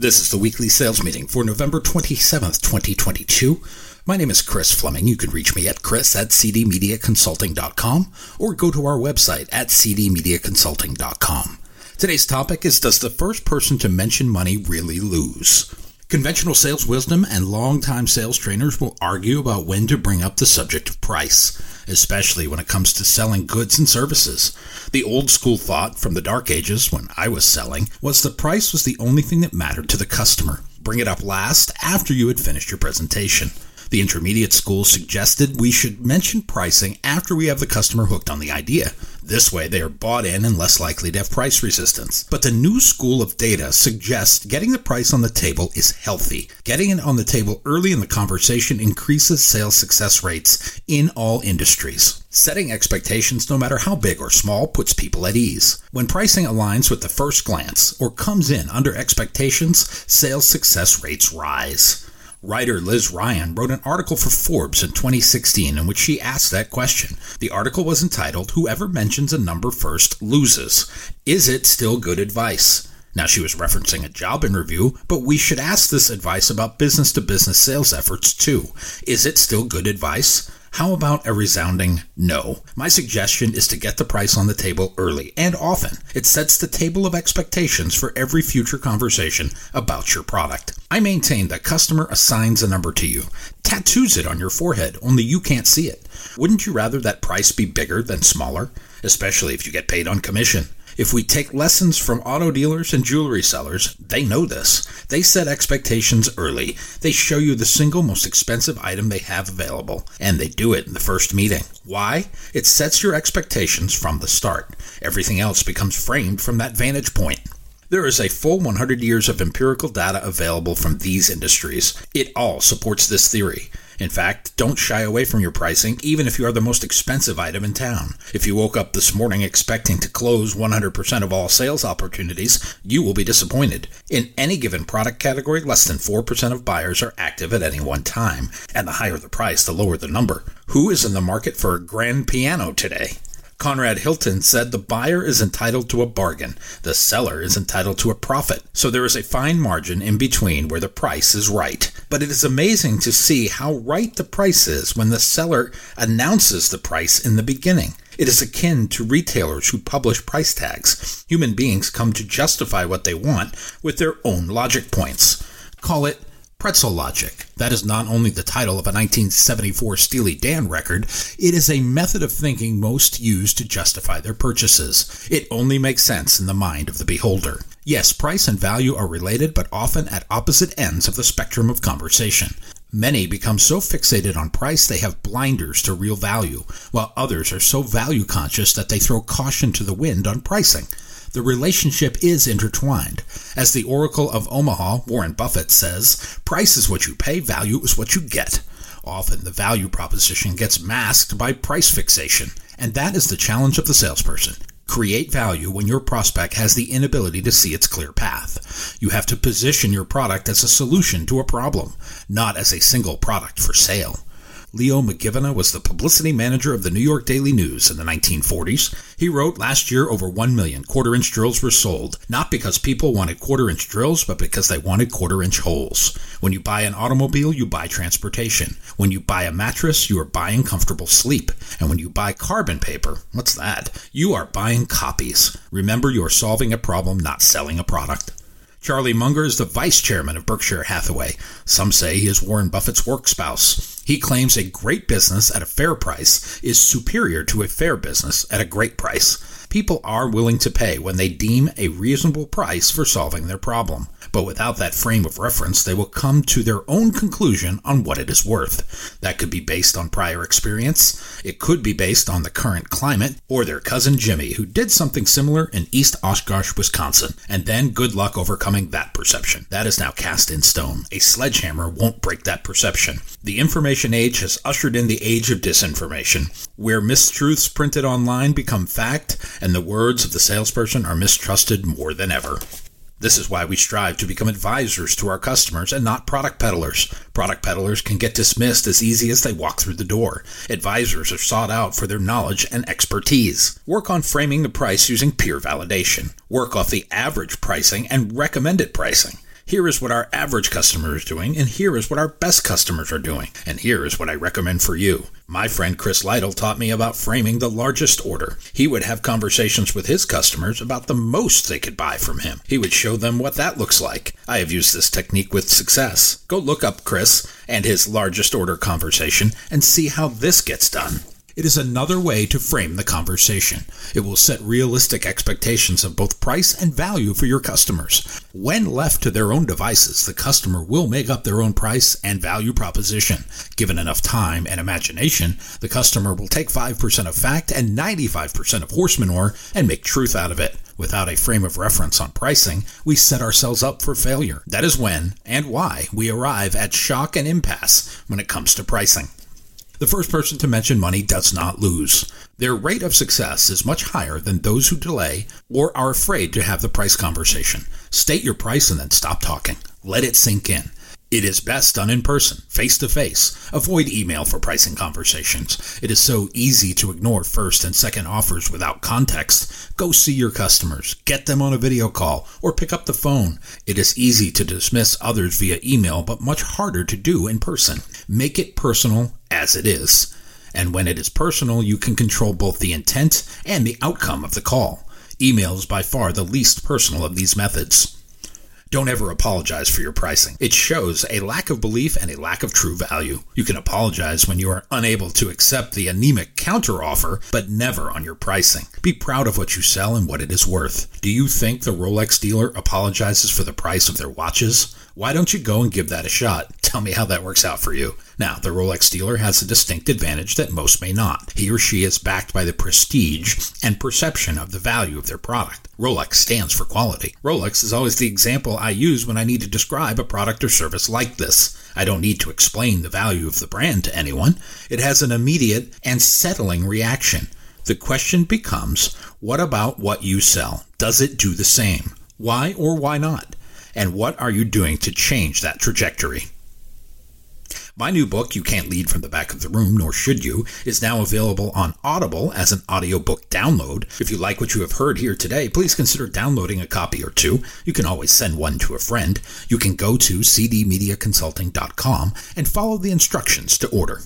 This is the weekly sales meeting for November 27th, 2022. My name is Chris Fleming. You can reach me at chris at cdmediaconsulting.com or go to our website at cdmediaconsulting.com. Today's topic is Does the first person to mention money really lose? Conventional sales wisdom and longtime sales trainers will argue about when to bring up the subject of price, especially when it comes to selling goods and services. The old school thought from the dark ages when I was selling was the price was the only thing that mattered to the customer. Bring it up last after you had finished your presentation. The intermediate school suggested we should mention pricing after we have the customer hooked on the idea. This way, they are bought in and less likely to have price resistance. But the new school of data suggests getting the price on the table is healthy. Getting it on the table early in the conversation increases sales success rates in all industries. Setting expectations, no matter how big or small, puts people at ease. When pricing aligns with the first glance or comes in under expectations, sales success rates rise. Writer Liz Ryan wrote an article for Forbes in 2016 in which she asked that question. The article was entitled Whoever Mentions a Number First Loses. Is it still good advice? Now, she was referencing a job interview, but we should ask this advice about business to business sales efforts too. Is it still good advice? How about a resounding no? My suggestion is to get the price on the table early and often. It sets the table of expectations for every future conversation about your product. I maintain that customer assigns a number to you, tattoos it on your forehead, only you can't see it. Wouldn't you rather that price be bigger than smaller? Especially if you get paid on commission. If we take lessons from auto dealers and jewelry sellers, they know this. They set expectations early. They show you the single most expensive item they have available, and they do it in the first meeting. Why? It sets your expectations from the start. Everything else becomes framed from that vantage point. There is a full 100 years of empirical data available from these industries. It all supports this theory. In fact, don't shy away from your pricing, even if you are the most expensive item in town. If you woke up this morning expecting to close 100% of all sales opportunities, you will be disappointed. In any given product category, less than 4% of buyers are active at any one time, and the higher the price, the lower the number. Who is in the market for a grand piano today? Conrad Hilton said the buyer is entitled to a bargain, the seller is entitled to a profit. So there is a fine margin in between where the price is right. But it is amazing to see how right the price is when the seller announces the price in the beginning. It is akin to retailers who publish price tags. Human beings come to justify what they want with their own logic points. Call it Pretzel Logic. That is not only the title of a 1974 Steely Dan record, it is a method of thinking most use to justify their purchases. It only makes sense in the mind of the beholder. Yes, price and value are related, but often at opposite ends of the spectrum of conversation. Many become so fixated on price they have blinders to real value, while others are so value conscious that they throw caution to the wind on pricing the relationship is intertwined. As the Oracle of Omaha, Warren Buffett, says, price is what you pay, value is what you get. Often the value proposition gets masked by price fixation, and that is the challenge of the salesperson. Create value when your prospect has the inability to see its clear path. You have to position your product as a solution to a problem, not as a single product for sale. Leo McGivena was the publicity manager of the New York Daily News in the 1940s. He wrote last year over 1 million quarter inch drills were sold, not because people wanted quarter inch drills, but because they wanted quarter inch holes. When you buy an automobile, you buy transportation. When you buy a mattress, you are buying comfortable sleep. And when you buy carbon paper, what's that? You are buying copies. Remember, you are solving a problem, not selling a product. Charlie Munger is the vice chairman of Berkshire Hathaway. Some say he is Warren Buffett's work spouse. He claims a great business at a fair price is superior to a fair business at a great price. People are willing to pay when they deem a reasonable price for solving their problem but without that frame of reference, they will come to their own conclusion on what it is worth. That could be based on prior experience, it could be based on the current climate, or their cousin Jimmy, who did something similar in East Oshkosh, Wisconsin, and then good luck overcoming that perception. That is now cast in stone. A sledgehammer won't break that perception. The information age has ushered in the age of disinformation, where mistruths printed online become fact, and the words of the salesperson are mistrusted more than ever. This is why we strive to become advisors to our customers and not product peddlers. Product peddlers can get dismissed as easy as they walk through the door. Advisors are sought out for their knowledge and expertise. Work on framing the price using peer validation. Work off the average pricing and recommended pricing. Here is what our average customer is doing, and here is what our best customers are doing, and here is what I recommend for you. My friend Chris Lytle taught me about framing the largest order. He would have conversations with his customers about the most they could buy from him. He would show them what that looks like. I have used this technique with success. Go look up Chris and his largest order conversation and see how this gets done. It is another way to frame the conversation. It will set realistic expectations of both price and value for your customers. When left to their own devices, the customer will make up their own price and value proposition. Given enough time and imagination, the customer will take 5% of fact and 95% of horse manure and make truth out of it. Without a frame of reference on pricing, we set ourselves up for failure. That is when and why we arrive at shock and impasse when it comes to pricing. The first person to mention money does not lose. Their rate of success is much higher than those who delay or are afraid to have the price conversation. State your price and then stop talking. Let it sink in. It is best done in person, face to face. Avoid email for pricing conversations. It is so easy to ignore first and second offers without context. Go see your customers, get them on a video call, or pick up the phone. It is easy to dismiss others via email, but much harder to do in person. Make it personal as it is. And when it is personal, you can control both the intent and the outcome of the call. Email is by far the least personal of these methods. Don't ever apologize for your pricing. It shows a lack of belief and a lack of true value. You can apologize when you are unable to accept the anemic counteroffer, but never on your pricing. Be proud of what you sell and what it is worth. Do you think the Rolex dealer apologizes for the price of their watches? Why don't you go and give that a shot? Tell me how that works out for you. Now, the Rolex dealer has a distinct advantage that most may not. He or she is backed by the prestige and perception of the value of their product. Rolex stands for quality. Rolex is always the example I use when I need to describe a product or service like this. I don't need to explain the value of the brand to anyone. It has an immediate and settling reaction. The question becomes, what about what you sell? Does it do the same? Why or why not? And what are you doing to change that trajectory? My new book, You Can't Lead from the Back of the Room, nor should you, is now available on Audible as an audiobook download. If you like what you have heard here today, please consider downloading a copy or two. You can always send one to a friend. You can go to cdmediaconsulting.com and follow the instructions to order.